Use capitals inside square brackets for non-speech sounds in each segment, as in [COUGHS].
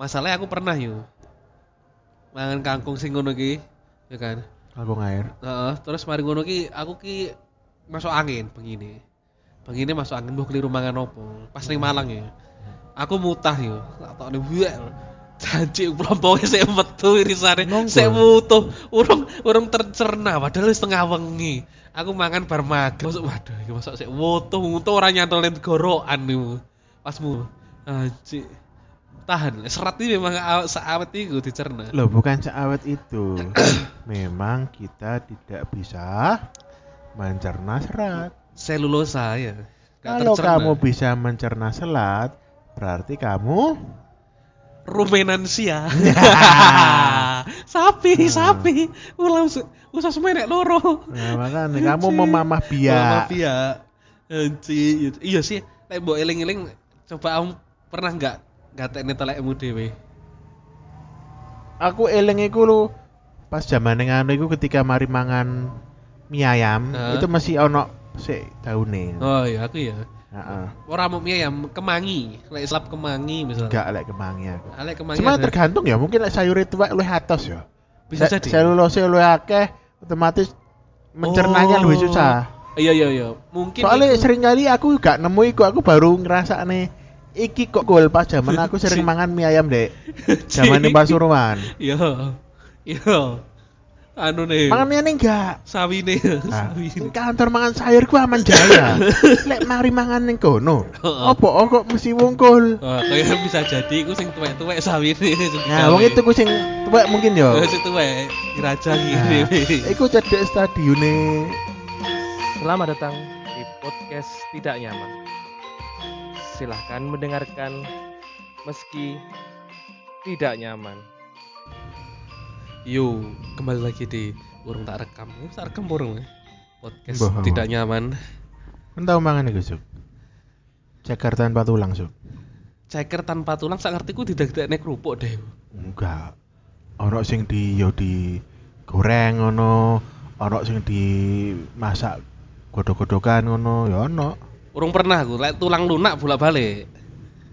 Masalahnya aku pernah yo. Mangan kangkung sing ngono ki, ya kan. Aku ngair. Heeh, terus mari ngono ki aku ki masuk angin begini. Begini masuk angin mbok keliru mangan opo. Pas ning Malang ya. Aku mutah yo. Tak tokne buek. Janji plompoke sik metu irisane. Sik mutuh. Urung urung tercerna padahal wis tengah wengi. Aku mangan bar maghrib. Masuk waduh iki masuk sik wutuh wutuh ora nyantol ning gorokan niku. Pas mu. Anjir. Tahan, serat ini memang aw- seawet itu dicerna. Loh, bukan seawet itu. [COUGHS] Memang kita tidak bisa mencerna serat. Selulosa ya. Nggak Kalau tercerna. kamu bisa mencerna serat, berarti kamu rumenansia. [LAUGHS] sapi, Nah. sapi. Ulah usah semenek loro. Nah, makanya kamu memamah biak. Mafia. Anjir. Iya sih, lek mbok eling-eling coba kamu pernah enggak gatekne telekmu dhewe? Aku eling iku lu pas zaman ngono iku ketika mari mangan mie ayam, Heeh. itu masih ono sik daune. Oh iya, aku ya. Heeh. Ora mau mie ayam kemangi, lek slap kemangi misalnya. Enggak lek kemangi aku. Ah, lek kemangi. Cuma ada- tergantung ya, mungkin lek sayur itu luwih atos ya. bisa jadi. Selulose luwih akeh, otomatis mencernanya Oh. lebih susah. Iya iya iya. Mungkin Soalnya itu- sering kali aku gak nemu iku, aku baru ngerasa nih iki kok gol pas zaman aku [LAUGHS] sering mangan mie ayam dek. [LAUGHS] Zaman di Pasuruan. Iya. Iya. Anu nih. Mangan mie ayam enggak. sawine, Nah, [LAUGHS] sawine. kantor mangan sayur ku aman jaya. Lek mari mangan ning kono. Oh, kok mesti wungkul? Oh, kaya bisa jadi iku sing tuwek-tuwek sawine sing Nah, wong itu ku sing tuwek mungkin yo. Sing tuwek Nah, gini. iku cedek stadione. Selamat datang di podcast Tidak Nyaman. Silahkan mendengarkan meski tidak nyaman. Yo, kembali lagi di burung tak rekam. Ini tak rekam burung ya. Podcast Mbah. tidak nyaman. Tau mangan iku, Suk. Ceker tanpa tulang, Suk. Ceker tanpa tulang sak ngertiku didagdekne kerupuk deh. Enggak. Ono sing di yo di goreng ngono, ono sing di masak godok-godokan ngono, ya ono. Urung pernah aku, lek tulang lunak bolak-balik.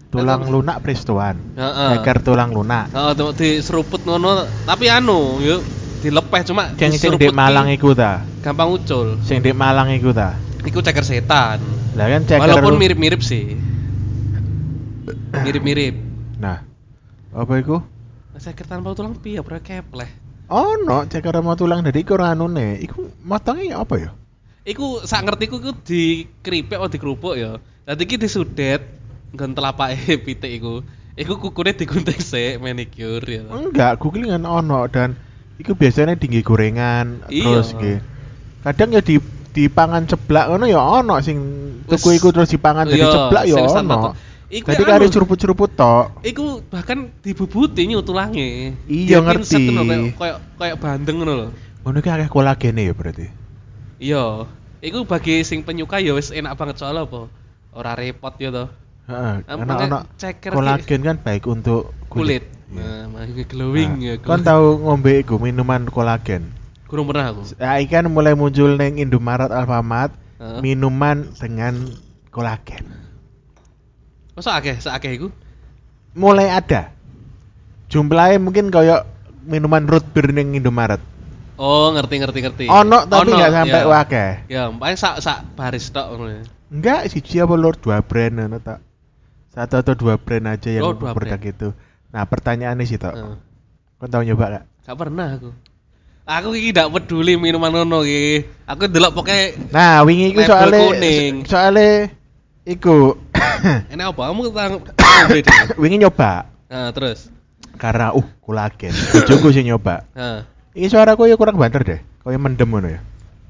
Tulang lunak prestoan. Heeh. Tulang lunak. Heeh, tuh diseruput ngono, tapi anu, yuk dilepeh cuma Sing sing di Malang iku ta. gampang ucul. Sing di Malang iku ta. Iku ceker setan. Lah kan ceker Walaupun mirip-mirip sih. Mirip-mirip. Nah. Apa iku? Ceker tanpa tulang piye ora kepleh. Ono ceker sama tulang dari iku ora anune. Iku motongnya apa ya? Iku sak ngertiku iku dikripik atau dikerupuk ya. Dadi iki disudet nggon telapake pitik iku. Iku kukune digunting sik manicure ya. Enggak, googlingan ono dan iku biasanya tinggi gorengan Iya. terus nggih. Kadang ya di dipangan ceblak ngono ya ono sing tuku iku terus dipangan jadi Iya, ceblak ya ono. Iku Jadi anu, kari ceruput-ceruput tok. Iku bahkan dibubuti nyu tulange. Iya, ngerti. Kayak kayak kayak bandeng ngono lho. Ngono ki akeh kolagene ya berarti. Iya. Iku bagi sing penyuka ya wis enak banget soalnya apa? Ora repot ya toh. Heeh, karena ono ceker kolagen kan baik untuk Kulit. Iya. Nah, makanya glowing Nah, ya. Kan tahu ngombe iku minuman kolagen. Kurang pernah aku. Nah, ikan mulai muncul neng Indomaret Alfamart minuman dengan kolagen. Masa akeh, sak akeh iku? Mulai ada. Jumlahnya mungkin kayak minuman root beer neng Indomaret. Oh, ngerti ngerti ngerti. Ono tapi Ono, nggak sampai ya. wakeh. Ya, paling sak sak baris tok ngono ya. Enggak, siji apa lur dua brand ngono tak. Satu atau dua brand aja yang Oh, produk brand. itu. Nah, pertanyaannya sih tok. Heeh. Kau tahu nyoba gak? Gak pernah aku. Aku iki gak peduli minuman ngono iki. Aku delok pokoknya Nah, wingi iku soalnya kuning. soalnya iku [COUGHS] enak apa? Kamu [COUGHS] wingi nyoba Nah, terus. karena uh kolagen. Bojoku sih nyoba. Nah, Ini suaraku ya kurang banter deh. Kayak mendem ngono ya.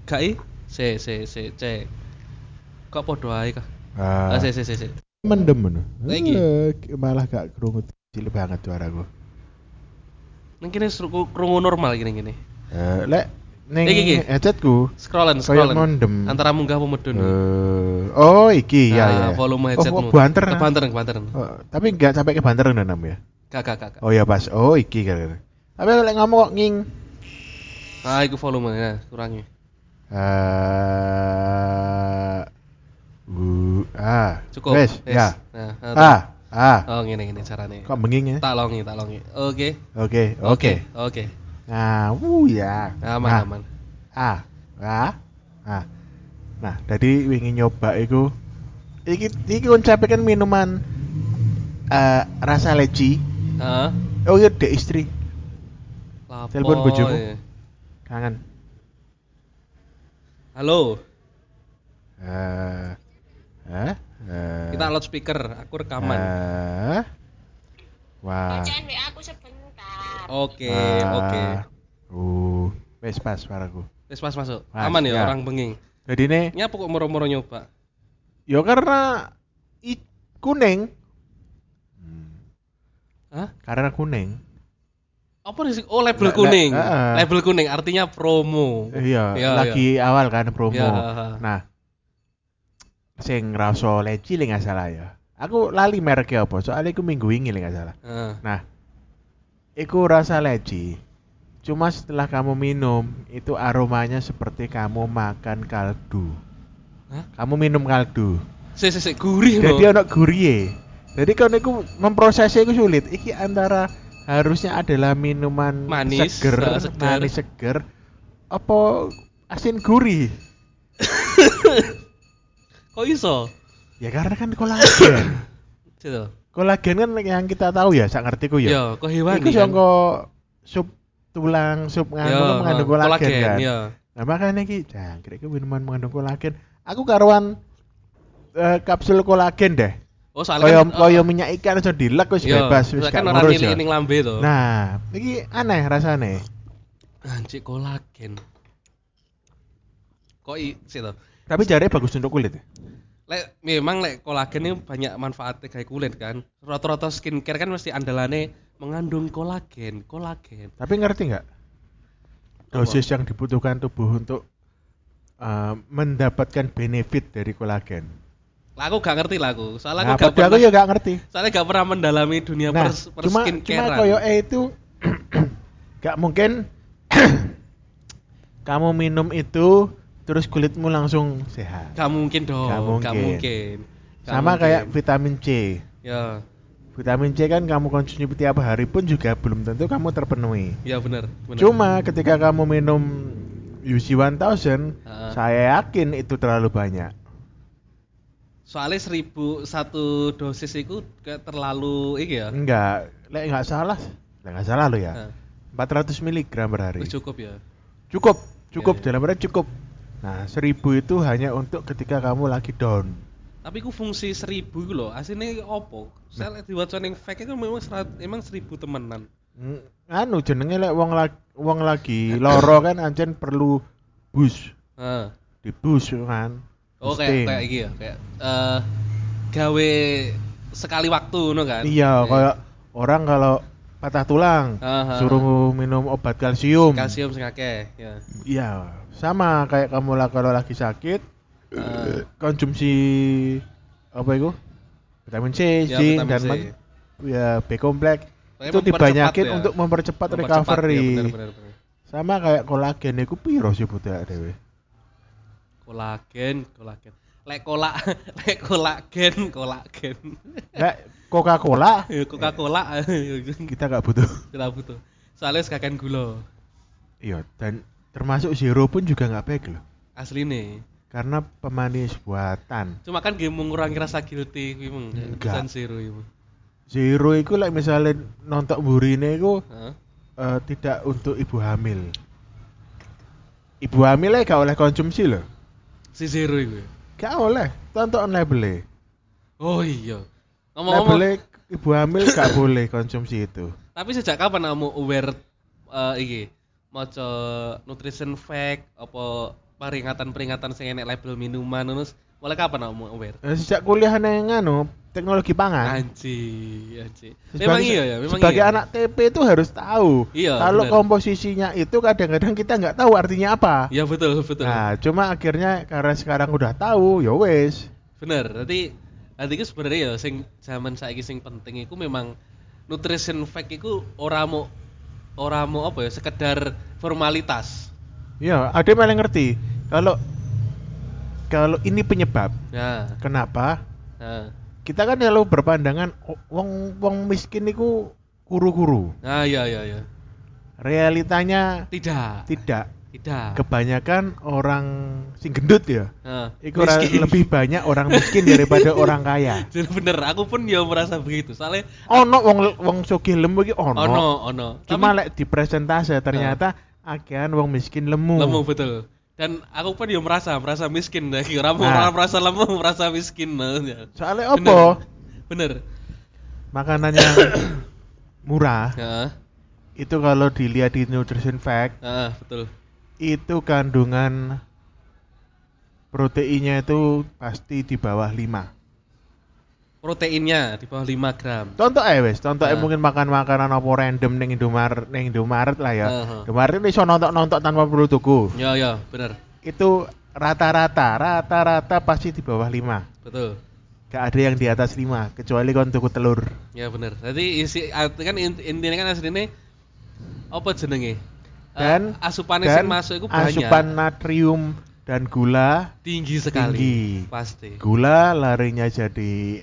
gak i? Se se se cek. Kok podo ae kah? Ah, Ah, se se se se. mendem ngono. Lagi? Malah gak kerungut cilik banget suaraku. Nang kene seru- krungu normal gini gini. Eh, lek ning Iki, iki. headsetku Scrollan, kayak scrollan. mendem. Antara munggah apa medun. Eh, oh iki ya Nah, ya. volume Oh, headsetmu. oh, banter. Kebanteran, kebanteran. Oh, tapi nggak sampai ke banter nam ya. Gak, gak. Oh ya pas. Oh iki kan. Tapi lek ngomong kok nging. Ah, iku volume ya, kurangi. Eh uh, ah. Cukup. Wes, ya. Nah, nah, Ah, A. Oh, ngene ngene carane. Kok benging ya? Tak longi, tak longi. Oke. Oke, oke. Oke. Nah, wuh ya. Aman, Nah, aman. A. A. A. Nah, tadi wingi nyoba iku iki iki koncepe kan minuman eh rasa leci. Heeh. Oh iya, dek istri. Lapo, Telepon bojomu. ya? Kangen. Halo, Eh. Eh. eh, kita loudspeaker, aku rekaman. Eh. Wah. Bacain WA aku sebentar. Oke, Ah, oke. Uh, wes pas suaraku. Wis pas masuk. Mas, Aman ya, ya. orang benging. Jadi nih, Nyapa kok moro-moro nyoba? ya karena i, kuning. Hmm, Hah? Karena kuning. Apa sih? Oh, label kuning. heeh. Label kuning artinya promo. Iya, Iya, lagi awal kan promo. Iya. Nah, sing rasa leci li nggak salah ya. Aku lali mereknya apa? Soalnya aku minggu ini li nggak salah. Heeh. Nah, iku rasa leci. Cuma setelah kamu minum, itu aromanya seperti kamu makan kaldu. Hah? Kamu minum kaldu. Si si si gurih Jadi ono gurih. Jadi kan iku memprosesnya iku sulit. Iki antara harusnya adalah minuman Manis, seger, eh, seger. manis seger, apa asin gurih? [LAUGHS] Kok iso? Ya karena kan kolagen. [COUGHS] Gitu. kolagen kan yang kita tahu ya, sak ngertiku ya. Ya, kok hewan Iku kan? sup tulang, sup nganu mengandung heeh, kolagen, kan. Ya. Nah makanya iki jangkrik iki minuman mengandung kolagen. Aku karuan eh, kapsul kolagen deh. Oh, soalnya Kaya kan, kaya eh, minyak ikan wis dilek wis iya, bebas wis kan orang ngurus ya. ning lambe to. Nah, iki aneh rasane. Anjir kolagen. Kok sih to? Tapi jare bagus untuk kulit. ya? Lek memang lek kolagen ini banyak manfaatnya kayak kulit kan. Rata-rata skincare kan mesti andalane mengandung kolagen, kolagen. Tapi ngerti nggak? Dosis yang dibutuhkan tubuh untuk eh, mendapatkan benefit dari kolagen. Lah aku gak ngerti lah aku. Soalnya Nah, aku gak padahal aku pernah ya gak ngerti. soalnya gak pernah mendalami dunia Nah, per, per cuma cuma koyo eh itu [CLEARS THROAT] gak mungkin [CLEARS THROAT] kamu minum itu terus kulitmu langsung sehat. Gak mungkin dong, Gak gak mungkin. mungkin. Gak Sama mungkin. kayak vitamin C. Ya, Vitamin C kan kamu konsumsi tiap hari pun juga belum tentu kamu terpenuhi. ya benar. Cuma ketika kamu minum UC 1000, Heeh. saya yakin itu terlalu banyak. Soalnya seribu satu dosis itu kayak terlalu iki ya. Enggak, lek enggak salah, lek enggak salah lo ya. Nah, 400 mg per hari. cukup ya. Cukup, cukup Iya, iya. dalam arti cukup. Nah, 1000 itu hanya untuk ketika kamu lagi down. Tapi ku fungsi seribu itu loh, aslinya opo? Saya lihat diwaca ning fake itu memang serat, emang seribu temenan. Mm, Anu jenenge lek wong lagi wong lagi loro kan ancen perlu bus, di bus kan. Oh kayak kayak gitu ya, kayak eh gawe sekali waktu no kan? Iya, kayak orang kalau patah tulang Aha. suruh minum obat kalsium. kalsium sing akeh ya. Iya, sama kayak kamu lah kalau lagi sakit Eh, konsumsi apa itu? Vitamin C, Ya, zinc dan C. ya B kompleks itu dibanyakin ya. untuk mempercepat, mempercepat, recovery. ya, bener, bener, bener. Sama kayak kolagen itu piro sih budak dewe. Kolagen, kolagen. Lek kolak, [LAUGHS] lek kolagen, kolagen. Lek Coca-Cola [LAUGHS] Ya Coca-Cola [LAUGHS] kita nggak butuh. kita butuh. Soalnya sekakan gula. Iya, dan termasuk zero pun juga nggak baik loh. Asli nih. Karena pemanis buatan. Cuma kan game mengurangi rasa guilty kuwi mung. Bukan zero itu. Zero itu like misalnya nonton burine itu Heeh. eh, tidak untuk ibu hamil. Ibu hamil gak oleh konsumsi loh. Si zero itu. Gak oleh, tonton labelnya. Oh iya. Ngomong-ngomong, ibu hamil gak boleh konsumsi itu. tapi sejak kapan kamu aware eh iki maca nutrition fact apa peringatan-peringatan sing enek label minuman terus mulai kapan kamu aware? Eh, sejak kuliah neng anu teknologi pangan. Anji, anji. Sebagai- Memang iya ya, memang sebagai iya. anak TP itu harus tahu. Iya, Kalau komposisinya itu kadang-kadang kita nggak tahu artinya apa. Iya betul, betul. Nah, cuma akhirnya karena sekarang udah tahu, ya wes. Bener. Nanti nanti itu sebenarnya ya sing zaman saiki sing penting itu memang nutrition fact itu ora mau ora mau apa ya sekedar formalitas. Ya, ada yang ngerti. Kalau kalau ini penyebab, Nah, kenapa nah. kita kan selalu berpandangan oh, wong wong miskin niku kuru-kuru. Nah, iya iya iya. Realitanya Tidak. tidak. Tidak. Kebanyakan orang sing gendut ya. Nah, Iku ra- miskin. lebih banyak orang miskin daripada orang kaya. [LAUGHS] Jadi bener, aku pun ya merasa begitu. Soalnya Ono wong wong sugih lemu iki ono. ono ono. Cuma Tapi- lek di presentase ternyata akehan wong miskin lemu. lemu betul. Dan aku pun ya merasa merasa miskin lagi. Orang Nah. orang merasa lemu, [LAUGHS] merasa miskin. Nah, ya. Soalnya Bener. apa? Bener. Makanan yang [COUGHS] murah Heeh. itu kalau dilihat di nutrition fact Heeh, betul. itu kandungan proteinnya itu pasti di bawah 5. Proteinnya di bawah 5 gram. Contoh eh wes, contoh eh Nah. mungkin makan makanan apa random ning Indomaret ning Indomaret lah ya. Heeh. Indomaret ini iso nontok-nontok tanpa perlu tuku. Ya ya, bener. Itu rata-rata, rata-rata pasti di bawah 5. Betul. Gak ada yang di atas 5 kecuali kon tuku telur. Ya bener. Jadi isi kan int- intinya kan aslinya apa jenenge? Eh, Dan asupan dan masuk itu banyak. asupan natrium dan gula tinggi sekali. tinggi. Pasti. Gula larinya jadi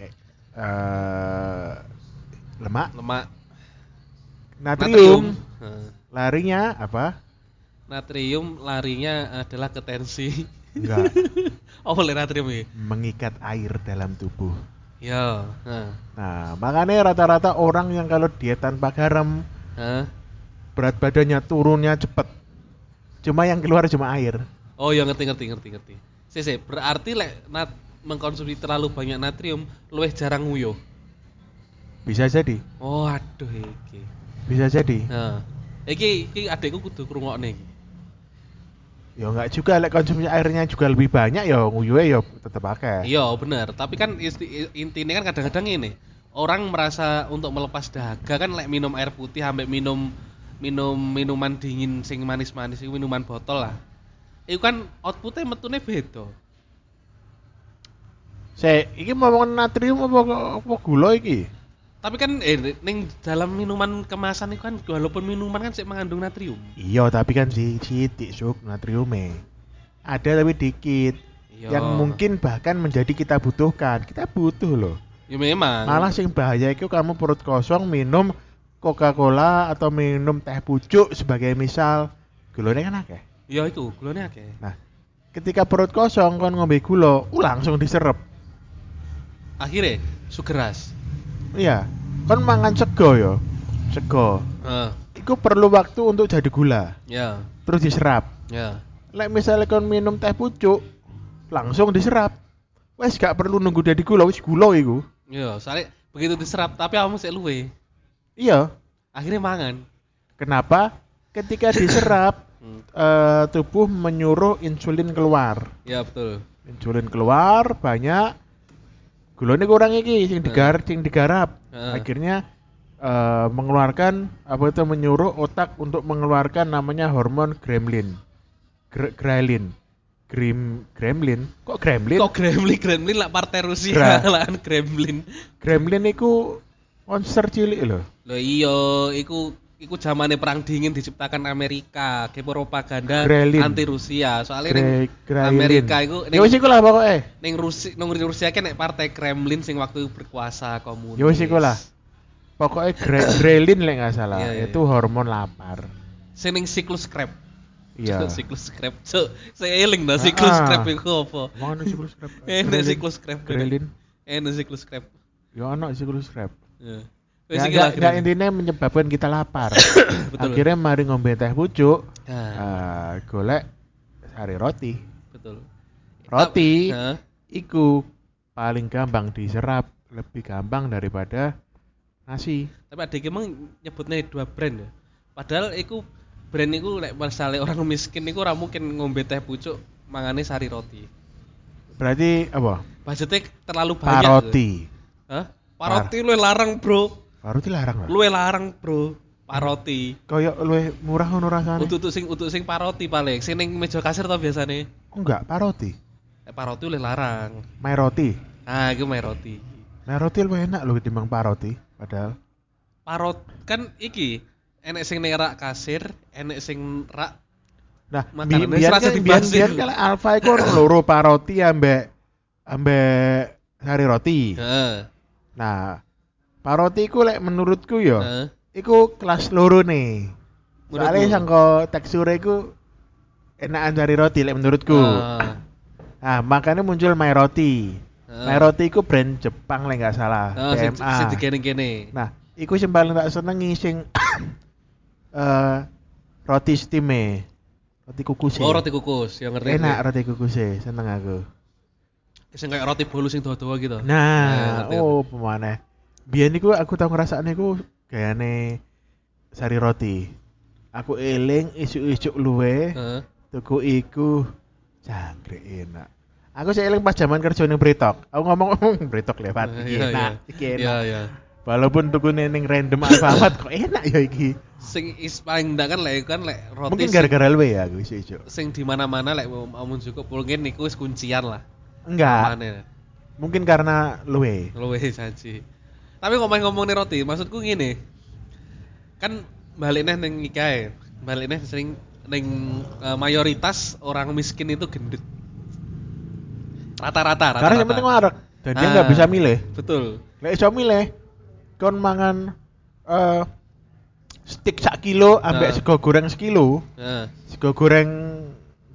eh lemak. Lemak Natrium, Heeh. larinya apa? Natrium larinya adalah ke tensi. Enggak, [LAUGHS] oh, boleh natrium ya? mengikat air dalam tubuh. Ya. Heeh. Nah, makanya rata-rata orang yang kalau diet tanpa garam, Heeh. berat badannya turunnya cepet. Cuma yang keluar cuma air. Oh ya ngerti ngerti ngerti ngerti. Sese, berarti lek nat mengkonsumsi terlalu banyak natrium luwih jarang nguyuh. Bisa jadi, Oh aduh iki. bisa jadi. Nah, iki iki adekku kudu krungokne iki. Ya enggak juga, lek konsumsi airnya juga lebih banyak ya nguyuhe ya tetep akeh. Iya bener, tapi kan intinya kan kadang-kadang ini orang merasa untuk melepas dahaga kan lek minum air putih sampai minum minum minuman dingin sing manis-manis minuman botol lah. Itu kan outputnya metune beda. Se, iki ngomong natrium apa apa gula iki? Tapi kan eh ning dalam minuman kemasan itu kan walaupun minuman kan sih mengandung natrium. Iya, tapi kan si sidik suk natriumnya. Ada tapi dikit. Iya. Yang mungkin bahkan menjadi kita butuhkan. Kita butuh loh. Ya memang. Malah sing bahaya itu kamu perut kosong minum Coca-Cola atau minum teh pucuk sebagai misal gulanya kan akeh. Ya itu, gulanya akeh. Nah, ketika perut kosong kon ngombe gula, uh, langsung diserap. Akhirnya sugeras. Iya, kon mangan sego ya. Sego. Heeh. Iku perlu waktu untuk jadi gula, ya, terus diserap. ya. Lek misalnya kon minum teh pucuk, langsung diserap. Wes gak perlu nunggu jadi gula, wis gula iku. Ya, soalnya begitu diserap tapi kamu sik luwe. Iya. Akhirnya mangan. Kenapa? Ketika diserap, [COUGHS] eh, tubuh menyuruh insulin keluar. Ya betul. Insulin keluar banyak, gulanya kurang iki, sing digar, sing digarap. Heeh. Akhirnya eh, mengeluarkan apa itu menyuruh otak untuk mengeluarkan namanya hormon gremlin. Gre- grelin. Grim gremlin. Kok gremlin? Kok Gremlin Gremlin lah partai Rusia Gra- [LAUGHS] lah kan Gremlin. Gremlin itu monster cilik loh. Loh iya, iku iku zamane perang dingin diciptakan Amerika, ke propaganda Gremlin. anti Rusia. Soalnya Gre ning grelin. Amerika iku Ya wis iku lah pokoknya. ning Rusia ning Rusia kan nek partai Kremlin sing waktu berkuasa komunis. Ya wis iku lah. Pokoknya gre [COUGHS] grelin lek nggak salah. Iya, iya, itu hormon lapar. Sing ning siklus Krebs. Iya. [LAUGHS] siklus Krebs. So, saya eling dah siklus Ah. Krebs iku apa? Mana siklus krep? [LAUGHS] Enak siklus Krebs. Grelin. Enak siklus Krebs. Ya ono siklus krep. Ya. Ya, intinya menyebabkan kita lapar. [COUGHS] Betul. Akhirnya mari ngombe teh pucuk, Nah, eh, golek sari roti. betul. Roti Hah? iku paling gampang diserap, lebih gampang daripada nasi. Tapi ada emang nyebutnya dua brand ya. Padahal iku brand iku lek masalah orang miskin iku ora mungkin ngombe teh pucuk mangane sari roti. Berarti apa? Budgetnya terlalu banyak. Paroti. Hah? Paroti lu larang, Bro. Paroti larang lah. Lu larang, Bro. Paroti. Kayak luwih murah ngono rasane. Untuk sing untuk sing paroti paling. Sing ning meja kasir to biasane. Enggak, paroti. Eh, paroti lu larang. My roti. Ah, iku my roti. My roti lebih enak loh dibanding paroti. Padahal Parot kan iki enek sing ning rak kasir, enek sing rak Nah, Makanannya bi- biar kan biar, biar kan Alfa iku loro paroti ambek ambek sari roti. Heeh. Nah, paroti iku lek menurutku yo, Heeh. iku kelas loro nih. Menurutmu? sangko teksture iku enakan dari roti lek menurutku. Ah. Nah, makanya muncul My Roti. Heeh. My Roti iku brand Jepang lek nggak salah, Oh, sing PMA. sing digene-gene. Nah, iku sing paling tak senengi sing [COUGHS] eh roti steame. Roti kukus. Oh, roti kukus, yang ngerti. Enak roti kukus seneng aku. Sing kayak roti bolu sing dawa-dawa gitu. Nah, ngerti, oh pemane. Biyen niku aku tau ngrasakne iku gayane sari roti. Aku eling isuk-isuk luwe Heeh. tuku iku jangkrik enak. Aku sih eling pas zaman kerja ning Britok. Aku ngomong [LAUGHS] Britok lewat iki Iya, enak, iya. iki enak. Iya, iya. Walaupun tuku ning random Alfamart kok enak ya iki. Sing is paling ndak kan lek kan lek roti Mungkin gara-gara luwe ya aku isuk-isuk. sing di mana-mana lek mau cukup mungkin niku wis kuncian lah. Enggak, mungkin karena luwe. Luwe saji. Tapi ngomong-ngomong nih roti, maksudku gini. Kan balik neh ning ikae. Balik neh sering ning eh, mayoritas orang miskin itu gendut. Rata-rata, rata-rata. Karena yang penting warak dan dia Ah. nggak bisa milih. Betul. Lek iso milih kon mangan eh stick sak kilo ambek Nah. sego goreng sekilo, Nah, sego goreng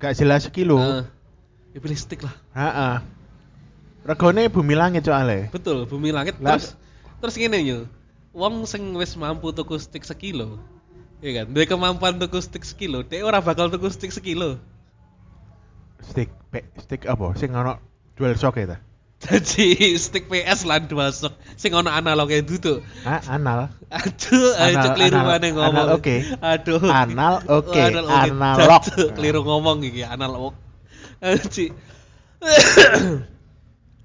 gak jelas sekilo. eh, ya pilih stick lah. Heeh. Regone bumi langit soalnya. Betul, bumi langit Lah- terus terus gini yo. Wong sing wis mampu tuku stick sekilo. Iya kan? Dia kemampuan tuku stick sekilo, dia ora bakal tuku stick sekilo. Stick pe, stick apa? Sing ono dual shock ya ta? [LAUGHS] Jadi stick PS lan dua sok sing ono analognya duduk. Ah, anal. Aduh, ayo keliru mana ngomong. anal oke. Aduh. Anal oke, Anal analog. Keliru ngomong iki, analog. Aji. [COUGHS]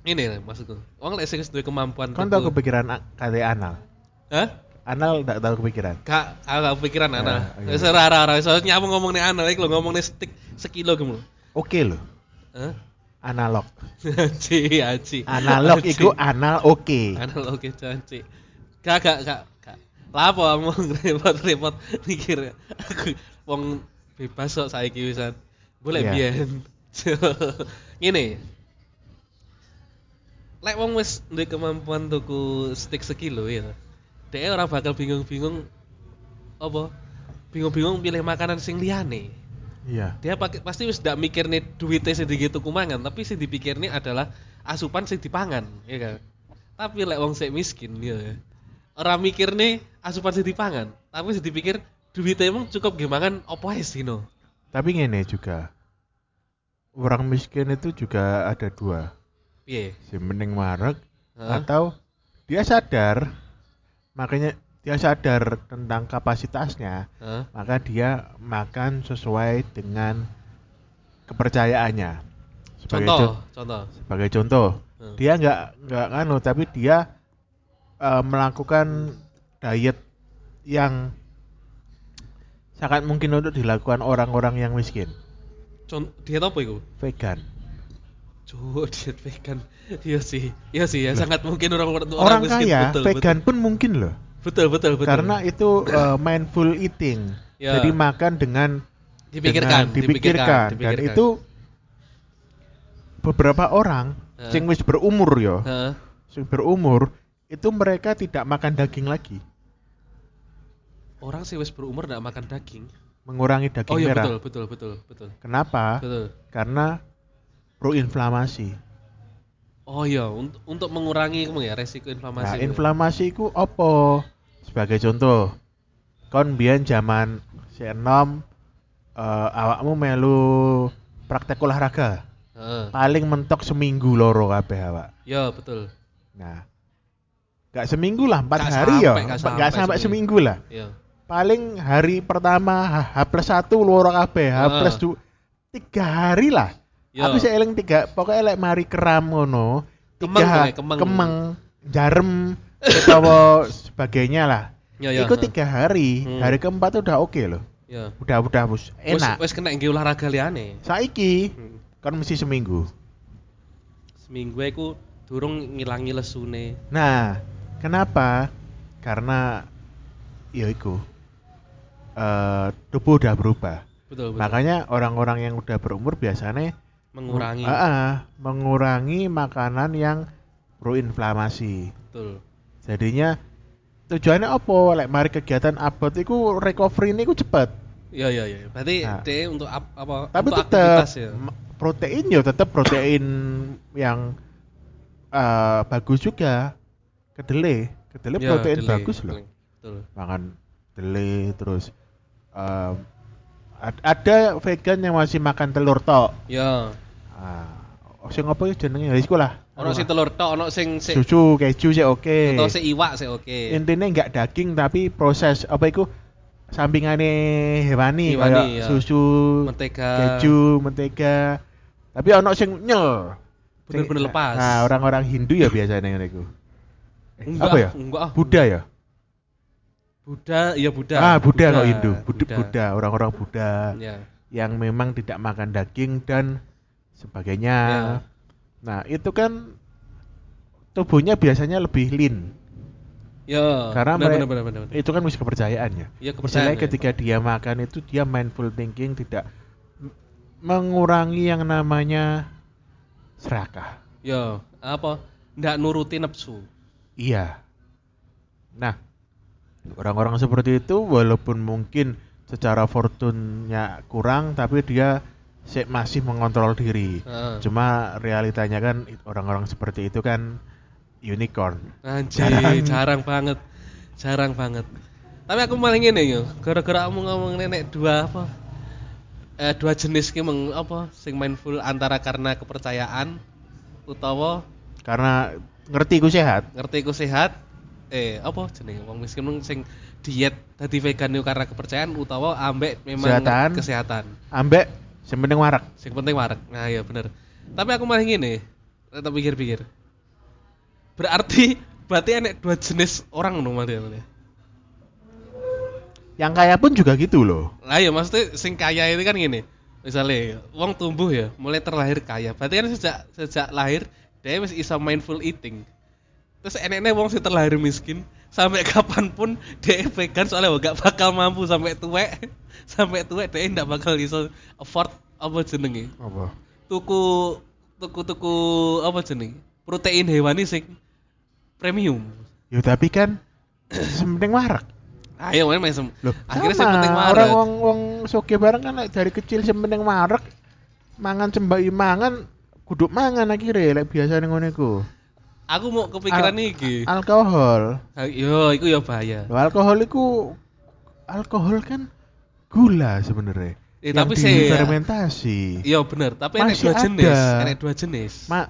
Ini maksudku. Wong lek duwe kemampuan tuku- tau kepikiran a- kate anal? Hah? Anal tak tahu kepikiran. Kak, aku kepikiran Ya, ana. oke. Wis ora ora ora, soalnya aku ngomong nih ana, iki lho ngomong nih stick sekilo gitu. Oke loh, Hah? analog. Aji, aji. Analog iku anal oke. analog oke janji. Gak gak gak gak. Lah apa mau repot-repot mikir. Aku wong bebas kok saiki wisan. Boleh Iya. biyen. [LAUGHS] Ngene. Lek wong wis duwe kemampuan tuku stick sekilo ya. Dia ora bakal bingung-bingung apa? Bingung-bingung pilih makanan sing liyane. Iya. Dia pakai pasti wis ndak mikir nih duitnya sing digitu kumangan, tapi sing dipikirnya adalah asupan sing dipangan, ya kan? Tapi lek wong sik miskin ya. Ora mikir nih asupan sing dipangan, tapi sing dipikir duitnya emang cukup gimana opo ae sih no. Tapi ngene juga. Orang miskin itu juga ada dua. Piye? Si mending marek Hah? atau dia sadar makanya dia sadar tentang kapasitasnya Hah? maka dia makan sesuai dengan kepercayaannya sebagai Contoh, con- contoh. sebagai contoh Hmm. dia nggak nggak anu tapi dia eh, melakukan diet yang sangat mungkin untuk dilakukan orang-orang yang miskin Contoh diet apa iku? vegan Cuk, [LAUGHS] diet vegan. Iya sih. Iya sih ya, sangat mungkin orang orang, orang, miskin kaya betul, vegan pun mungkin loh Betul, betul, betul. karena itu [LAUGHS] eh, mindful eating Ya. jadi makan dengan dipikirkan, dengan dipikirkan, dan dipikirkan. itu beberapa orang sing wis berumur yo Heeh. sing berumur itu mereka tidak makan daging lagi Orang sih wis berumur nggak makan daging. mengurangi daging Oh iya merah betul, betul, betul, betul. kenapa Betul. karena proinflamasi Oh iya, untuk, untuk mengurangi kamu ya resiko inflamasi. nah itu ya. inflamasi itu apa sebagai contoh kon biyen zaman si enom eh, awakmu melu praktek olahraga Heeh. paling mentok seminggu loro kabeh awak Ya betul. Nah, nggak seminggu lah, empat hari ya, sampai, nggak sampai sampai seminggu. seminggu lah. Ya. Paling hari pertama H, plus satu loro kabeh, H plus du, tiga hari lah. Aku sih eling tiga, pokoknya lek mari keram ngono, Kemeng tiga pokoknya, kemeng. kemeng, jarem, utawa sebagainya lah. Ya. Itu heeh. tiga hari, Hmm. hari keempat udah oke loh, Ya. udah udah bus, enak. wes kena nggih olahraga liyane. Saiki Hmm. kan mesti seminggu. Seminggu iku durung ngilangi lesune. Nah, kenapa? Karena ya iku eh tubuh udah berubah. Betul betul. Makanya orang-orang yang udah berumur biasanya mengurangi. Ah, ah, mengurangi makanan yang proinflamasi. Betul. Jadinya tujuannya apa? Lek mari kegiatan abot iku recovery ini iku cepet. Iya iya iya. Berarti Nah. dia untuk ap- apa? Tapi untuk tetap aktivitas ya. protein ya tetap protein yang eh, bagus juga. Kedelai, kedelai Ya, protein delay, bagus loh. Betul. Makan delay terus ad- ada vegan yang masih makan telur tok. Ya. Ah, sing apa ya jenenge ya iku lah. Ono sing telur tok, ono sing susu, keju sih oke. atau sing iwak sih oke. Intinya nggak daging tapi proses apa itu sampingane hewani, Hewani, ya. susu, Mentega. keju, mentega. Tapi ono sing nyel. Bener-bener lepas. Nah, orang-orang Hindu ya biasanya ngene iku. Eh, Enggak, apa ya? Enggak. ah. Buddha ya? Buddha, iya Buddha. Ah, Buddha kok Hindu. Buddha, Buddha, orang-orang Buddha Ya. yang memang tidak makan daging dan sebagainya. Ya. Nah, itu kan tubuhnya biasanya lebih lean. Ya. Karena bener, mere- bener, bener, bener. Itu kan mesti kepercayaan ya. Ya kepercayaan. Misalnya ya. ketika dia makan itu dia mindful thinking tidak mengurangi yang namanya serakah. Ya, apa? Ndak nuruti nafsu. Iya. Nah, orang-orang seperti itu walaupun mungkin secara fortunnya kurang tapi dia masih mengontrol diri. Heeh. Cuma realitanya kan orang-orang seperti itu kan unicorn. Anjir, Jarang. jarang. banget. Jarang banget. Tapi aku malah ngene yo, gara-gara kamu ngomong nenek dua apa? Eh dua jenis ki meng apa sing mindful antara karena kepercayaan utawa Karena ngerti ku sehat. ngerti ku sehat eh apa jenenge wong miskin sing diet dadi vegan yo karena kepercayaan utawa ambek memang Kesehatan. kesehatan. Ambek sementing warak. Sing penting warak. Nah, iya bener. Tapi aku malah ngene, tak pikir-pikir. Berarti berarti enek dua jenis orang no ya. Yang kaya pun juga gitu loh. Lah ya maksudnya sing kaya itu kan gini. Misalnya wong tumbuh ya, mulai terlahir kaya. Berarti kan sejak sejak lahir dia masih iso mindful eating. Terus enek-enek wong sing terlahir miskin sampai kapan pun dia vegan soalnya gak bakal mampu sampai tuwek. [LAUGHS] sampai tuwek dia ndak bakal iso afford apa jenenge? Apa? Tuku tuku tuku apa jenenge? Protein hewani sing premium. Ya tapi kan [CLEARS THROAT] sementing warak. Ayo main main sem- Loh, akhirnya sama. sing penting Orang warak. wong wong soge bareng kan dari kecil sementing warak mangan cembai mangan kudu mangan akhirnya lek biasane ngono iku. Aku mau kepikiran Al- iki. Alkohol. Yo, iku ya bahaya. Loh, alkohol iku alkohol kan gula sebenarnya. Eh, yang tapi sih- difermentasi. Iya bener, tapi Masih dua jenis, ada. dua jenis. Ma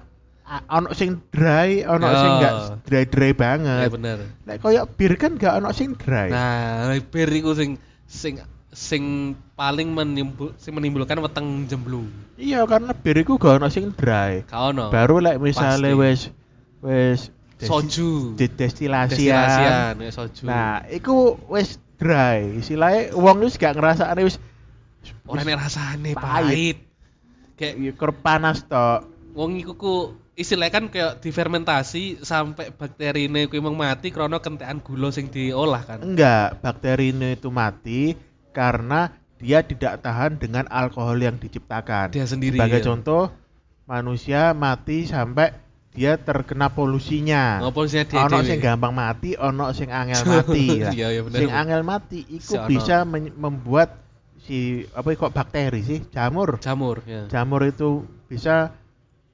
ono sing dry, ono sing enggak dry-dry Iya banget. bener. Lek koyo bir kan enggak ono sing dry. Nah, bir iku sing sing sing paling menimbul sing menimbulkan weteng jemblung. Iya karena bir iku gak ono sing dry. Kau no. Baru lek misalnya Pasti. wes wes desti- soju. didestilasian. Destilasian, ya soju. Nah, iku wes dry. Istilahnya wong wis gak ngerasakne wis Ora nek rasane Pahit. pahit. Kayak ya, ker panas tok. wong iku ku istilahnya kan kayak difermentasi sampai bakteri ini kuwi emang mati karena kentekan gula sing diolah kan. Enggak, bakteri ini itu mati karena dia tidak tahan dengan alkohol yang diciptakan. Dia sendiri, Sebagai ya. contoh, manusia mati sampai dia terkena polusinya. Oh, polusinya dia ono sing gampang mati, ono sing angel [LAUGHS] mati. Iya, iya, bener. Sing angel mati iku Si bisa membuat si apa kok bakteri sih? Jamur. Jamur ya. Jamur itu bisa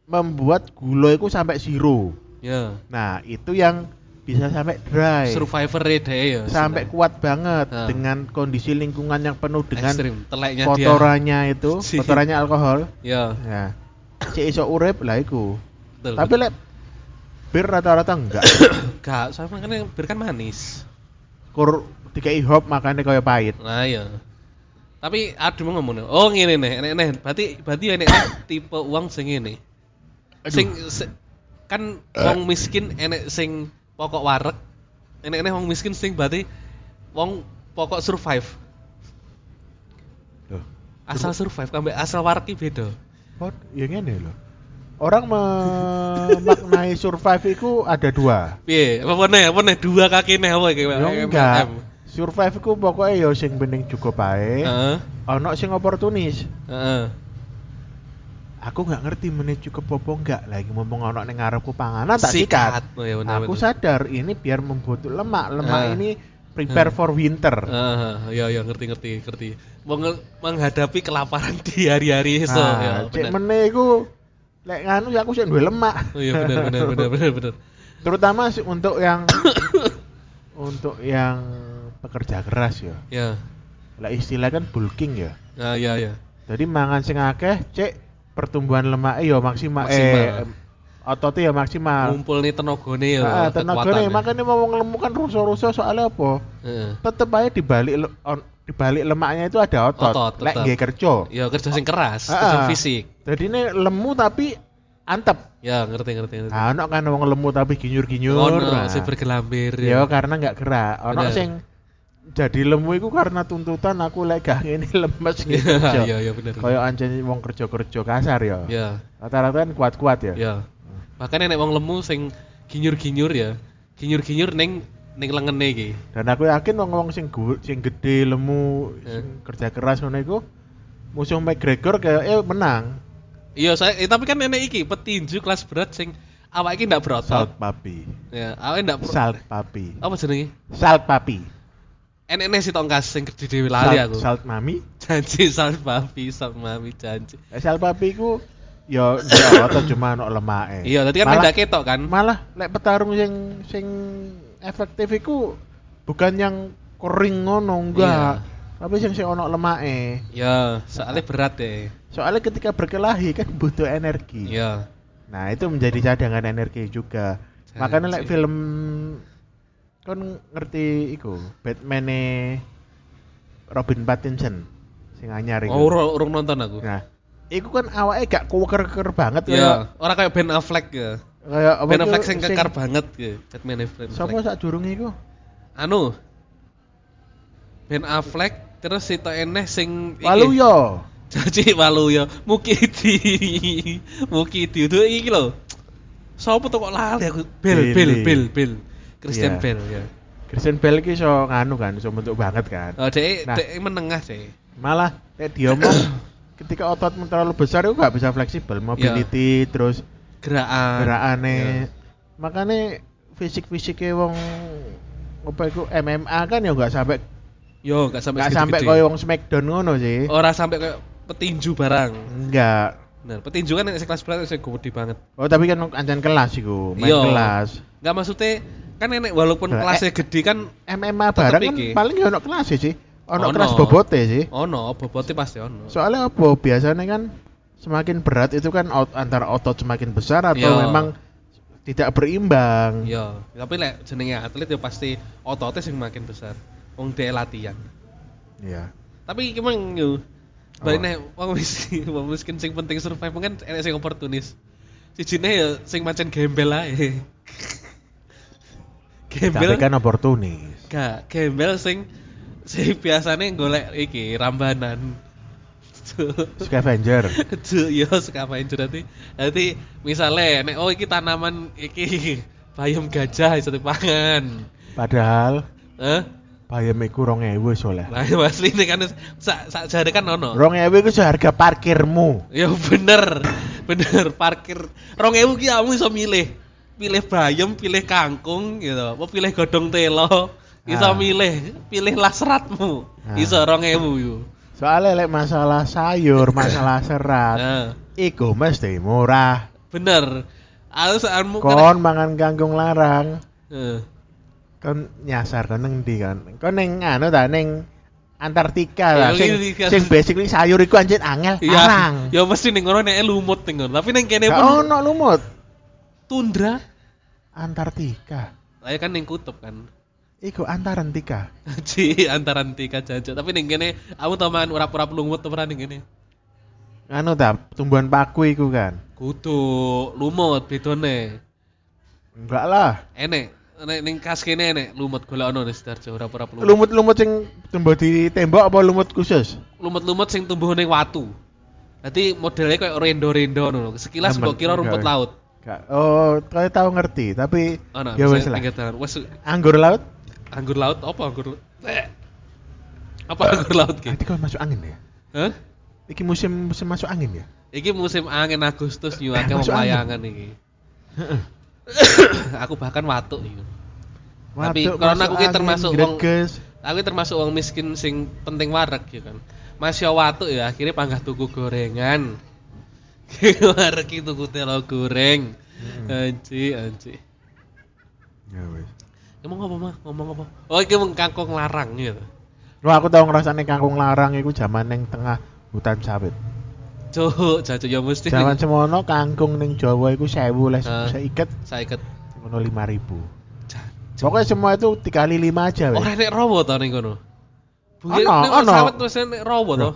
membuat gula itu sampai zero. Ya. Nah, itu yang bisa sampai dry. Survivor dia ya. sampai istilahnya. kuat banget Nah. dengan kondisi lingkungan yang penuh dengan ekstrim teleknya dia. kotorannya itu, [LAUGHS] Si. kotorannya alkohol. Ya, Ya. Si iso urip lah iku. Betul. Tapi lek bir rata-rata enggak. [COUGHS] gak, soalnya makanya bir kan manis. Kur dikai hop makanya kaya pahit. Nah, ya. Tapi aduh mau ngomong. Oh, ngene nih, enek nih. Berarti berarti enek nih [COUGHS] tipe uang sing ngene. Aduh. Sing se- kan wong miskin enek sing pokok wareg. Enek nih wong miskin sing berarti wong pokok survive. Loh, Asal survive kambe asal wareg ki beda. Pot, ya ngene loh. Orang memaknai survive itu ada dua. Piye? Apa meneh? Apa meneh dua kaki nih apa kayak Ya enggak. Survive itu pokoknya ya sing bening cukup ae. Heeh. Ono sing oportunis. Heeh. aku nggak ngerti meneh cukup apa enggak lagi ngomong ono ning ngarepku panganan tak sikat. Oh, ya benar. aku benar. sadar ini biar membuat lemak. Lemak Ah. ini prepare Ah. for winter. Ah, ya ya ngerti ngerti ngerti. Menge- menghadapi kelaparan di hari-hari esok Nah, ya. cek iku lek nganu ya aku sih duwe lemak. Oh iya benar benar benar benar benar. Terutama sih untuk yang [COUGHS] untuk yang pekerja keras ya. Ya. Lah istilah kan bulking ya. Nah, ya ya. Jadi mangan sing akeh cek pertumbuhan lemak ya maksimal, Maksimal. eh ototnya ya maksimal. Ngumpul nih tenagane ya. Ah, tenagane kekuatannya. makanya mau ngelemu kan rusuh-rusuh soalnya apa? Heeh. Tetep aja di balik le- on- di balik lemaknya itu ada otot. Otot, Lek nggih kerja. Ya kerja sing keras, Ah, kerja fisik. Jadi ini lemu tapi antep. Ya ngerti ngerti ngerti. Nah, ono kan wong lemu tapi ginyur-ginyur. Ono Nah, sing bergelambir. Ya karena nggak gerak. Ono Bener. sing jadi lemu itu karena tuntutan aku lek gak ngene [LAUGHS] lemes [LAUGHS] gitu. Iya iya iya benar. Kayak anjene wong kerja-kerja kasar ya. Ya. Rata-rata kan kuat-kuat ya. Ya. Bahkan nek wong lemu sing ginyur-ginyur ya. Ginyur-ginyur ning ning lengene iki. Dan aku yakin wong-wong sing sing gede lemu Eh. sing kerja keras ngono iku musuh McGregor kayak eh menang. Iya, saya eh, tapi kan nenek iki petinju kelas berat sing awak iki ndak berotot. Salt papi. Ya, awake ndak Salt papi. Apa jenenge? Salt papi. Enek si tongkas sing gede dhewe lali Salt, aku. salt mami. Janji sal papi, sal mami janji. Eh, Salt papi ku ya ya otot cuma ono lemake. Iya, tadi kan malah, beda ketok kan. malah lek petarung sing sing efektif iku bukan yang kering ngono enggak. Iya. Tapi sing sing ono lemake. Ya, soalnya berat deh. Soalnya ketika berkelahi kan butuh energi. Iya. Nah, itu menjadi cadangan energi juga. Janji. Makanya lek film kan ngerti iku, Batman Robin Pattinson sing anyar iku. Oh, urung nonton aku. Nah, iku kan awake gak kuwer-kuwer banget Iya, orang kayak Ben Affleck ya. Kayak apa Ben Affleck sing kekar banget ya, Batman Ben Affleck. Sopo sak durung iku? Anu. Ben Affleck terus itu eneh sing iki. Waluyo. Caci Waluyo, Mukidi. Mukidi itu iki lho. Sopo tuh kok lali aku? Bel, Bel. Bel, Bel. Christian Iya. Bell ya. Christian Bale ki iso nganu kan, iso bentuk banget kan. Oh, dek, Nah. dek menengah deh. Malah lek diomong [COUGHS] ketika ototmu terlalu besar itu gak bisa fleksibel, mobility terus Gerakan. gerakane Ya. makanya fisik-fisiknya wong apa iku MMA kan ya nggak sampai Yo, gak sampai nggak sampai koyo wong Smackdown ngono sih Ora sampai kayak petinju barang. enggak Bener, petinju kan yang kelas berat sing gede banget. oh tapi kan ancan kelas iku main Iya. kelas Enggak maksudnya kan nenek walaupun Nah, kelasnya gede kan MMA barang kan paling ya ono kelas sih ono Ono. kelas bobote sih ono bobotnya pasti ono. soalnya apa biasanya kan semakin berat itu kan ot- antara otot semakin besar atau Iya. memang tidak berimbang Iya, tapi lek jenenge atlet ya pasti ototnya sing makin besar. Wong dia latihan. Iya. Tapi gimana yo? Apa? nek wong miskin, wong miskin sing penting survive kan enek sing oportunis. Sijine ya sing macen gembel ae. [LAUGHS] gembel tapi kan oportunis gak gembel sing sing biasane golek iki rambanan. [LAUGHS] scavenger Tuh, yo scavenger nanti. Nanti misalnya nek oh iki tanaman iki [LAUGHS] bayam gajah iso dipangan. padahal Hah? bayam iku 2000 soalnya Nah, asli ini kan sak sak jare kan ono. Rong ewe itu seharga parkirmu. Ya bener. Bener parkir 2000 ki kamu iso milih. Pilih bayam, pilih kangkung gitu. Apa pilih godong telo. Iso Ah. milih, pilihlah seratmu. Ah. Iso 2000 yo. Soalnya lek masalah sayur, [COUGHS] masalah serat, Nah, iku mesti murah. bener. Aku saanmu Kon mangan kangkung larang, kon nyasar kon neng ndi kan? Kon neng anu ta neng Antartika lah. Iya, Sing, iya, iya. sing basically sayur iku anjir angel, Iya, larang. ya mesti ning ngono nek lumut ning ngono. Tapi ning kene pun ono lumut. tundra. Antartika. Lah kan ning kutub kan. Iku Antarantika. Ci [LAUGHS] antaran tika jancuk. Tapi ning kene aku tau mangan urap-urap lumut ora ning kene. Anu ta, tumbuhan paku iku kan. Kudu lumut bedone. Enggak lah. Enek nek ning kas kene enek lumut golek ono ning Sidoarjo urap-urap lumut. Lumut-lumut sing tumbuh di tembok apa lumut khusus? Lumut-lumut sing tumbuh ning watu. Nanti modelnya kayak rendo-rendo ngono. Sekilas mbok kira rumput enggak. laut. Gak. Oh, kau tahu ngerti, tapi Ono, ya bisa wes lah. Anggur laut? Anggur laut apa anggur? Eh. Apa anggur laut ki? Nanti kau masuk angin ya? Hah? Iki musim musim masuk angin ya? Iki musim angin Agustus yo akeh Masuk angin. layangan iki. [COUGHS] aku bahkan watuk iki. Tapi karena aku ki termasuk wong-. Aku termasuk wong miskin sing penting wareg ya kan. Mas yo watuk ya akhirnya panggah tuku gorengan. [LAUGHS] wareg ki tuku telo goreng. Hmm. Anji, anji. Ya wis. Ngomong apa mah? Ngomong apa? Oh, iki mung kangkung larang gitu. Lo aku tau ngrasane kangkung larang iku zaman ning tengah hutan sawit. Cuk, jajan ya mesti. Zaman semono kangkung ning Jawa iku 1000 les Ah. seiket saya iket. ngono 5000. Pokoknya semua itu dikali 5 aja wes. Ora nek rowo to ning kono. Ono, nek ono. sawet wis nek rowo to.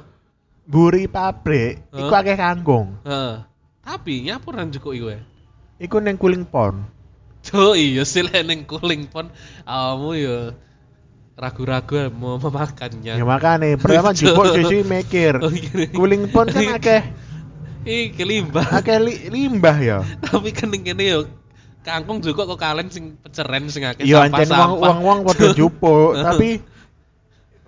Buri pabrik iku Hah? akeh kangkung. Heeh. Tapi nyapuran cukup iku ya. Iku ning Kuling Pon. Cuk, iya sih lek ning kuling pon awakmu ya ragu-ragu mau memakannya. Ya makane pertama jupuk susu mikir. Oh, iya. Kuling Pon kan akeh Ih, kelimbah. akeh li- limbah ya. Tapi kan ning kene yo kangkung juga kok kalen sing peceren sing akeh Iya anjen wong wong wong [LAUGHS] padha jupuk, tapi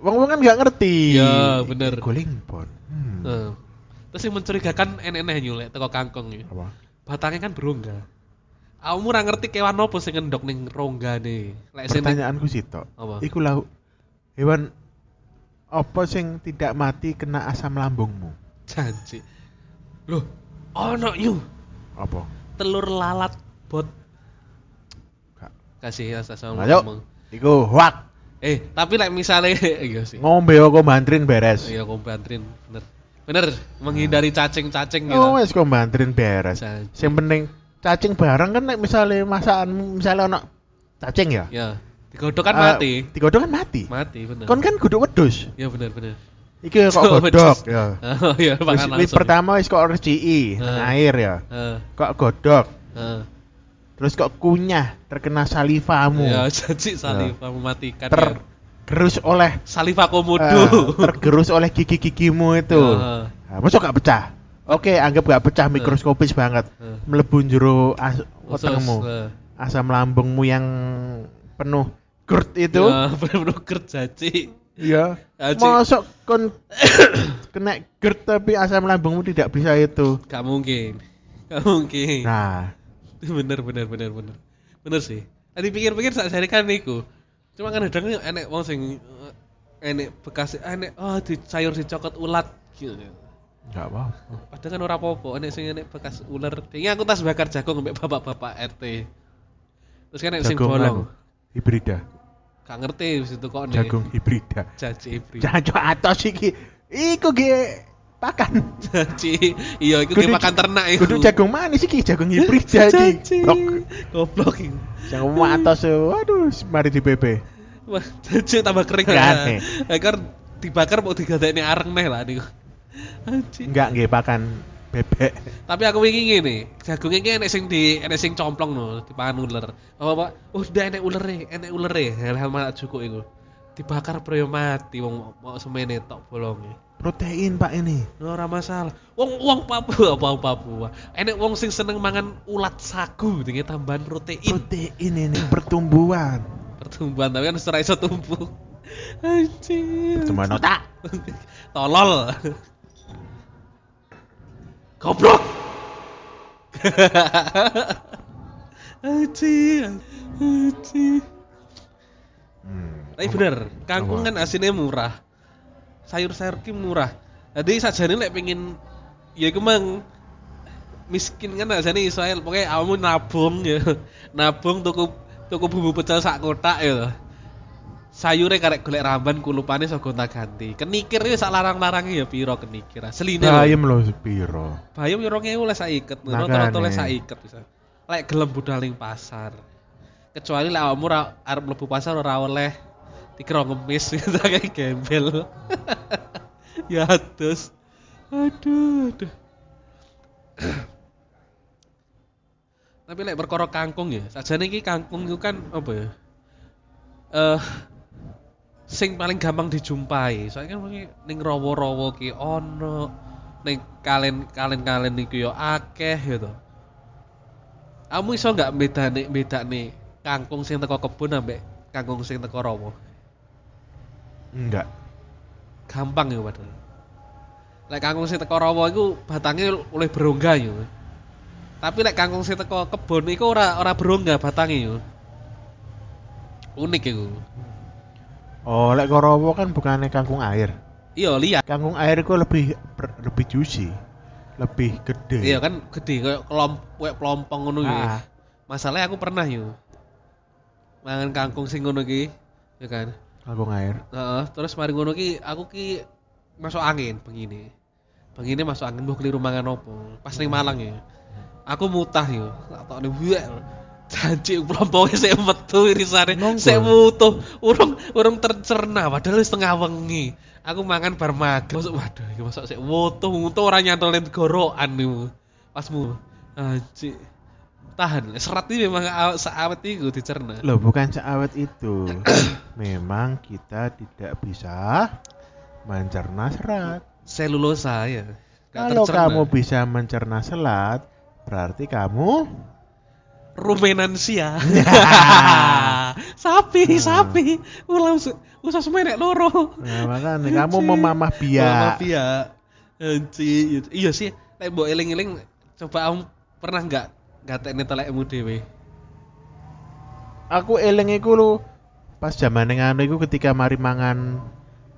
wong wong kan nggak ngerti. Iya, bener. Kuling Pon. Hmm. Heeh. Terus yang mencurigakan enek-enek nyulek teko kangkung ya. Apa? Batangnya kan berongga. Kamu ora ngerti kewan apa sing ngendok ning rongga nih. Lek sing Pertanyaanku sih tok. Apa? Iku lau hewan apa sing tidak mati kena asam lambungmu? janji. Loh, ono yu Apa? telur lalat bot. Gak. Kasih asal Ayo. ngomong. Iku hoak. Eh, tapi lek misalnya [LAUGHS] iya sih. Ngombe kok bantrin beres. Iya, aku bantrin bener. Bener, menghindari cacing-cacing gitu. Oh wes kok bantrin beres. Sing penting cacing barang kan nek misale masakan misale ono cacing ya. Ya, digodok kan Eh, mati. Digodok kan mati. Mati bener. Kon kan kudu wedhus. Ya bener bener. Iki kok godok ya. [LAUGHS] Oh iya, Wis makan wis langsung. pertama wis kok reciki Eh. nang air ya. Heeh, Kok godok. heeh. Terus kok kunyah terkena salivamu. Ya, janji saliva mematikan. ter ya. gerus oleh Saliva eh, komodo. tergerus oleh gigi-gigimu itu. Ya. Nah, masa gak pecah? Oke, anggap gak pecah mikroskopis banget. Eh. Melebu jero as wetengmu. eh. Asam lambungmu yang penuh GERD itu. Ya, bener-bener kerja, Ci. Iya. Masuk kon [COUGHS] kena GERD tapi asam lambungmu tidak bisa itu. Gak mungkin. Gak mungkin. Nah, bener bener bener bener. Bener sih. Tadi pikir-pikir saat hari kan niku. Cuma kan kadang enek wong sing eh, enek bekas enek oh di sayur dicokot ulat gitu. Enggak apa-apa. Padahal kan ora apa-apa, enek sing enek bekas ular. Kayaknya aku tas bakar jagung mbek bapak-bapak RT. Terus kan enek sing bolong. anu, hibrida. Gak ngerti wis itu kok nih. Jagung hibrida. Jaji ibri. Jancuk atos iki. Iku ge pakan. Jaji. Iya, iku ki makan ternak iku. Kudu jagung manis iki, jagung hibrida iki. Goblok iku. Jagung atos waduh mari di PP. Wah, [LAUGHS] jaji tambah kering. Gane. Ekor dibakar mau digadekne areng neh lah niku. Enggak nggih pakan bebek. Tapi aku wingi ngene, jagung iki enek sing di enek sing complong no, dipangan ular. Apa Pak? Oh, udah enek ulere, enek ulere. Hal-hal malah cukup iku. Dibakar bro mati wong mau semene tok bolonge. Protein Pak ini. Ora masalah. Wong wong Papua apa Papua. Enek wong sing seneng mangan ulat sagu dengan tambahan protein. Protein ini pertumbuhan. Pertumbuhan tapi kan ora iso tumbuh. Anjir. Cuma otak. Tolol. Goblok. Anjir. Anjir. Hmm. Tapi bener, kangkung kan asinnya murah. Sayur-sayur ki murah. Jadi sajane lek pengen ya iku mang miskin kan ajane Israel pokoknya kamu nabung ya. Nabung tuku tuku bumbu pecel sak kotak ya. Sayure karek golek ramban kulupane sok gonta-ganti. Kenikir ya sak larang-larange ya piro kenikir. Asline lho. Bayem lho sepiro. Bayam yo 2000 lah sak iket. Rata-rata lah sak iket bisa. Lek gelem budal ning pasar. Kecuali lek awakmu arep mlebu pasar ora oleh dikira ngemis [LAUGHS] gitu kayak gembel. [LAUGHS] ya terus. Aduh, aduh. Tapi lek perkara kangkung ya, sajane iki kangkung itu kan apa ya? Eh sing paling gampang dijumpai. Soalnya kan mungkin ning rawa-rawa ki ono, ning kalen-kalen-kalen niku yo akeh gitu. Kamu iso nggak bedane bedane kangkung sing teko kebun ambek kangkung sing teko rawa? Enggak. Gampang ya padahal. Lek kangkung sing teko rawa iku batange oleh berongga yo. Tapi lek kangkung sing teko kebon iku ora ora berongga batange yo. Unik iku. Oh, lek korowo kan bukannya kangkung air. Iya lihat. Kangkung air itu lebih ber- lebih juicy, lebih gede. Iya kan gede kayak kelom kayak pelompong ngono. Ah. Masalahnya aku pernah yo. Mangan kangkung sing ngono ya kan. Kangkung air. Heeh, terus mari ngono ki aku ki masuk angin begini. Begini masuk angin mbok keliru mangan opo. Pas ning Malang ya. Aku mutah yo. Tak tokne buek. Janji plomponge sik metu irisane. Sik mutuh. Urung urung tercerna padahal wis tengah wengi. Aku mangan bar maghrib. Masuk waduh iki masuk sik wutuh wutuh ora nyantol ning gorokan niku. Pasmu. Anjir. Tahan, serat ini memang aw- seawet itu dicerna. Loh, bukan seawet itu. [COUGHS] Memang kita tidak bisa mencerna serat. Selulosa ya. Nggak Kalau tercerna. kamu bisa mencerna serat, berarti kamu rumenansia. [LAUGHS] sapi, Nah. sapi. Ulah usah semenek loro. Nah, makanya kamu memamah biak. Maaf ya. Anjir. Iya sih, lek mbok eling-eling coba kamu pernah enggak gatekne telekmu dhewe? Aku eling iku lu pas zaman ngono iku ketika mari mangan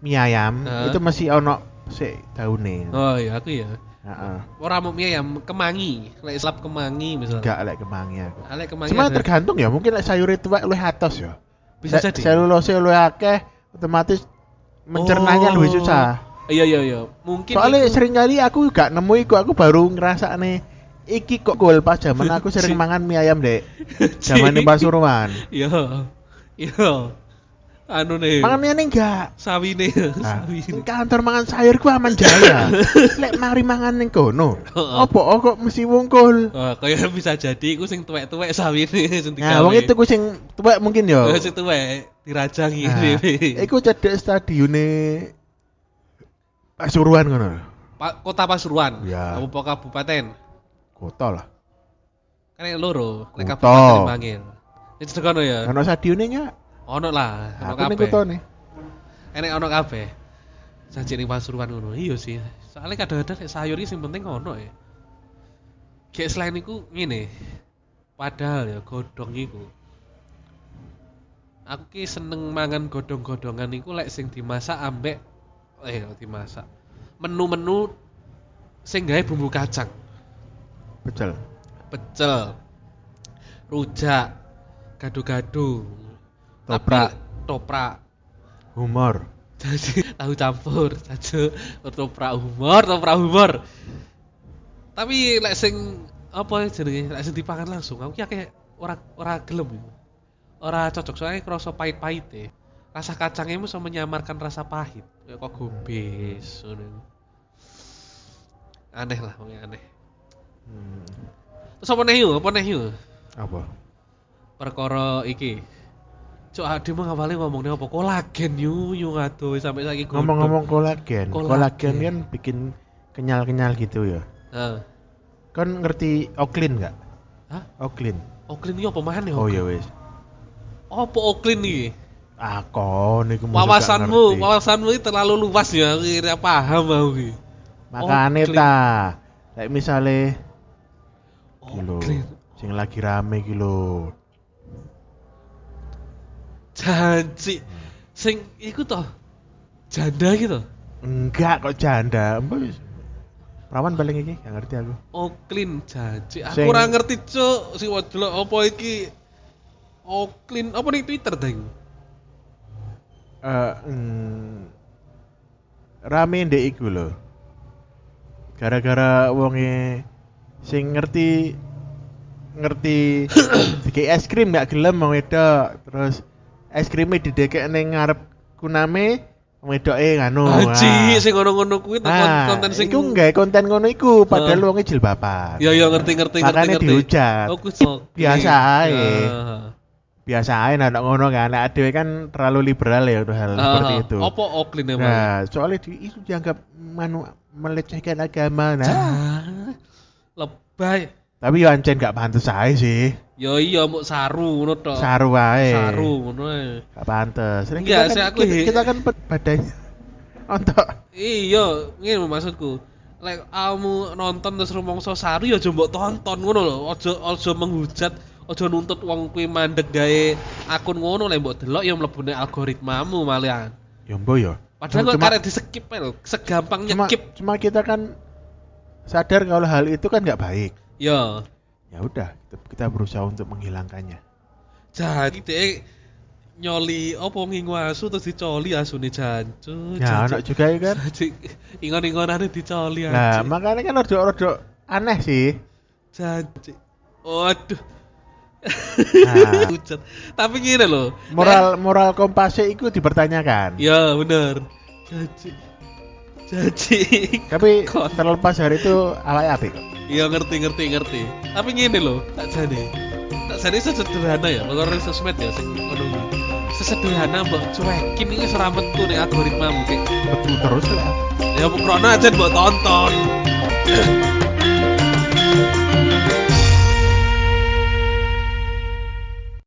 mie ayam, Heeh. itu masih ono sik daune. Oh iya, aku ya. Heeh. Ora mau mie ayam kemangi, lek slap kemangi misalnya. Enggak lek kemangi aku. Ah, Lek kemangi. Cuma ada- tergantung ya, mungkin lek sayur itu luwih atos ya. bisa Lek jadi. Selulose luwih akeh, otomatis mencernanya Oh. lebih susah. Iya iya iya. Mungkin Soalnya iku- sering kali aku gak nemu iku, aku baru ngerasa nih iki kok gol pas zaman [LAUGHS] aku sering mangan mie ayam dek. [LAUGHS] Zaman di Pasuruan. Iya. Iya. Anu nih. Mangan mie ini enggak. sawine, Nah, [LAUGHS] sawine. kantor mangan sayur ku aman jaya. [LAUGHS] Lek mari mangan ning kono. Oh, kok mesti wungkul? Oh, kaya bisa jadi iku sing tuwek-tuwek sawine [LAUGHS] sing Nah, wong itu ku sing tuwek mungkin yo. Oh, sing tuwek dirajangi Nah, dhewe. iku cedek stadione Pasuruan ngono. Pa- Kota Pasuruan. Ya. Kabupaten Kabupaten. Kota lah. Kan yang loro, nek Kota. kabupaten Bangil. Itu sekono ya. Ono stadione nya. Ono lah, ono Aku ning kabeh. kutone. Enek ono kabeh. Janji ning Pasuruan ngono. Iya sih. Soalnya kadang-kadang sayur iki sing penting ono ya. Kayak selain iku ngene. Padahal ya godhong iku. Aku ki seneng mangan godhong-godhongan iku lek sing dimasak ambek eh dimasak. Menu-menu sing gawe bumbu kacang, Pecel. pecel, rujak, gado-gado, Toprak. Tapi- toprak, Humor. jadi tahu campur saja toprak humor toprak humor tapi lek sing apa jenenge lek sing dipangan langsung aku ki akeh ora ora gelem iku. ora cocok soalnya kerasa pahit-pahit ya rasa kacangnya bisa menyamarkan rasa pahit kayak kok ngono. aneh lah pokoknya aneh Hmm. terus apa nih yuk apa nih yuk Apa? perkara iki Cuk ade mah awalnya ngomongnya apa kolagen yu yu ngaduh sampai saiki godhong. Ngomong-ngomong kolagen. Kolagen. Kolagen kan bikin kenyal-kenyal gitu ya. Heeh. Kan ngerti Oklin nggak? Hah? Oklin. Oklin iki apa maneh? Oh iya wis. Apa Oklin iki? Ah kon iku mesti gak Wawasanmu, wawasanmu iki terlalu luas ya, aku kira paham aku iki. Makane ta. Kayak misale Oklin. sing lagi rame iki lho. Janji. Sing iku toh janda gitu. Enggak kok janda. Mbak wis. Perawan paling iki, gak ngerti aku. Oklin janji. Aku ora ngerti, Cuk. Sing delok apa iki? Oklin apa ning Twitter iku? Eh, mm, rame ndek iku lho. Gara-gara wonge sing ngerti ngerti [COUGHS] dikei es krim gak gelem wong wedok. Terus es krimnya didekek ning ngarep kuname wedoke nganu. Anji, ah. sing ngono-ngono kuwi Nah, konten sing iku nggak konten ngono iku padahal Heeh. wonge jilbaban. Ya ya ngerti ngerti ngerti ngerti. dihujat. Oh. Biasa ae. Biasa aja anak ngono kan. Nek dhewe kan terlalu liberal ya untuk hal seperti Ah, itu. Apa Oklin emang? Nah, soalnya di, itu dianggap manu, melecehkan agama. Nah, Ah, lebay. Tapi ya ancen gak pantes aja sih. Ya iya mau saru ngono tok. Saru wae. Saru ngono ae. Gak pantes. Sering Enggak, kita sih kan, aku kita, kita kan badannya [LAUGHS] Ontok. Iya, ngene maksudku. Lek kamu nonton terus rumangsa saru ya aja mbok tonton ngono lho. Aja aja menghujat, aja nuntut wong kuwi mandek gawe akun ngono lek mbok delok ya mlebune algoritmamu malian. Ya mbok ya. Padahal kok Cuma- karek di skip lho, segampang cuma, nyekip. cuma kita kan sadar kalau hal itu kan nggak baik. Ya, Ya udah, kita, kita berusaha untuk menghilangkannya. jadi dek nyoli opo ngingu asu terus dicoli asune jancu. Ya, anak juga ya kan. Ingon-ingonane dicoli Nah, aja. makanya kan rada-rada aneh sih. Janji. Waduh. Nah. [LAUGHS] Tapi gini loh. Moral moral kompasnya itu dipertanyakan. Ya bener. Janji. Janji. Tapi [LAUGHS] terlepas dari itu awalnya apik kok. Iya ngerti ngerti ngerti. Tapi gini loh, tak jadi. Tak jadi sesederhana ya, kalau sosmed ya sing kuwi. Sesederhana mbok cuekin iki ora metu ning algoritmamu kayak Betul terus lah. ya pokoknya aja mbok tonton.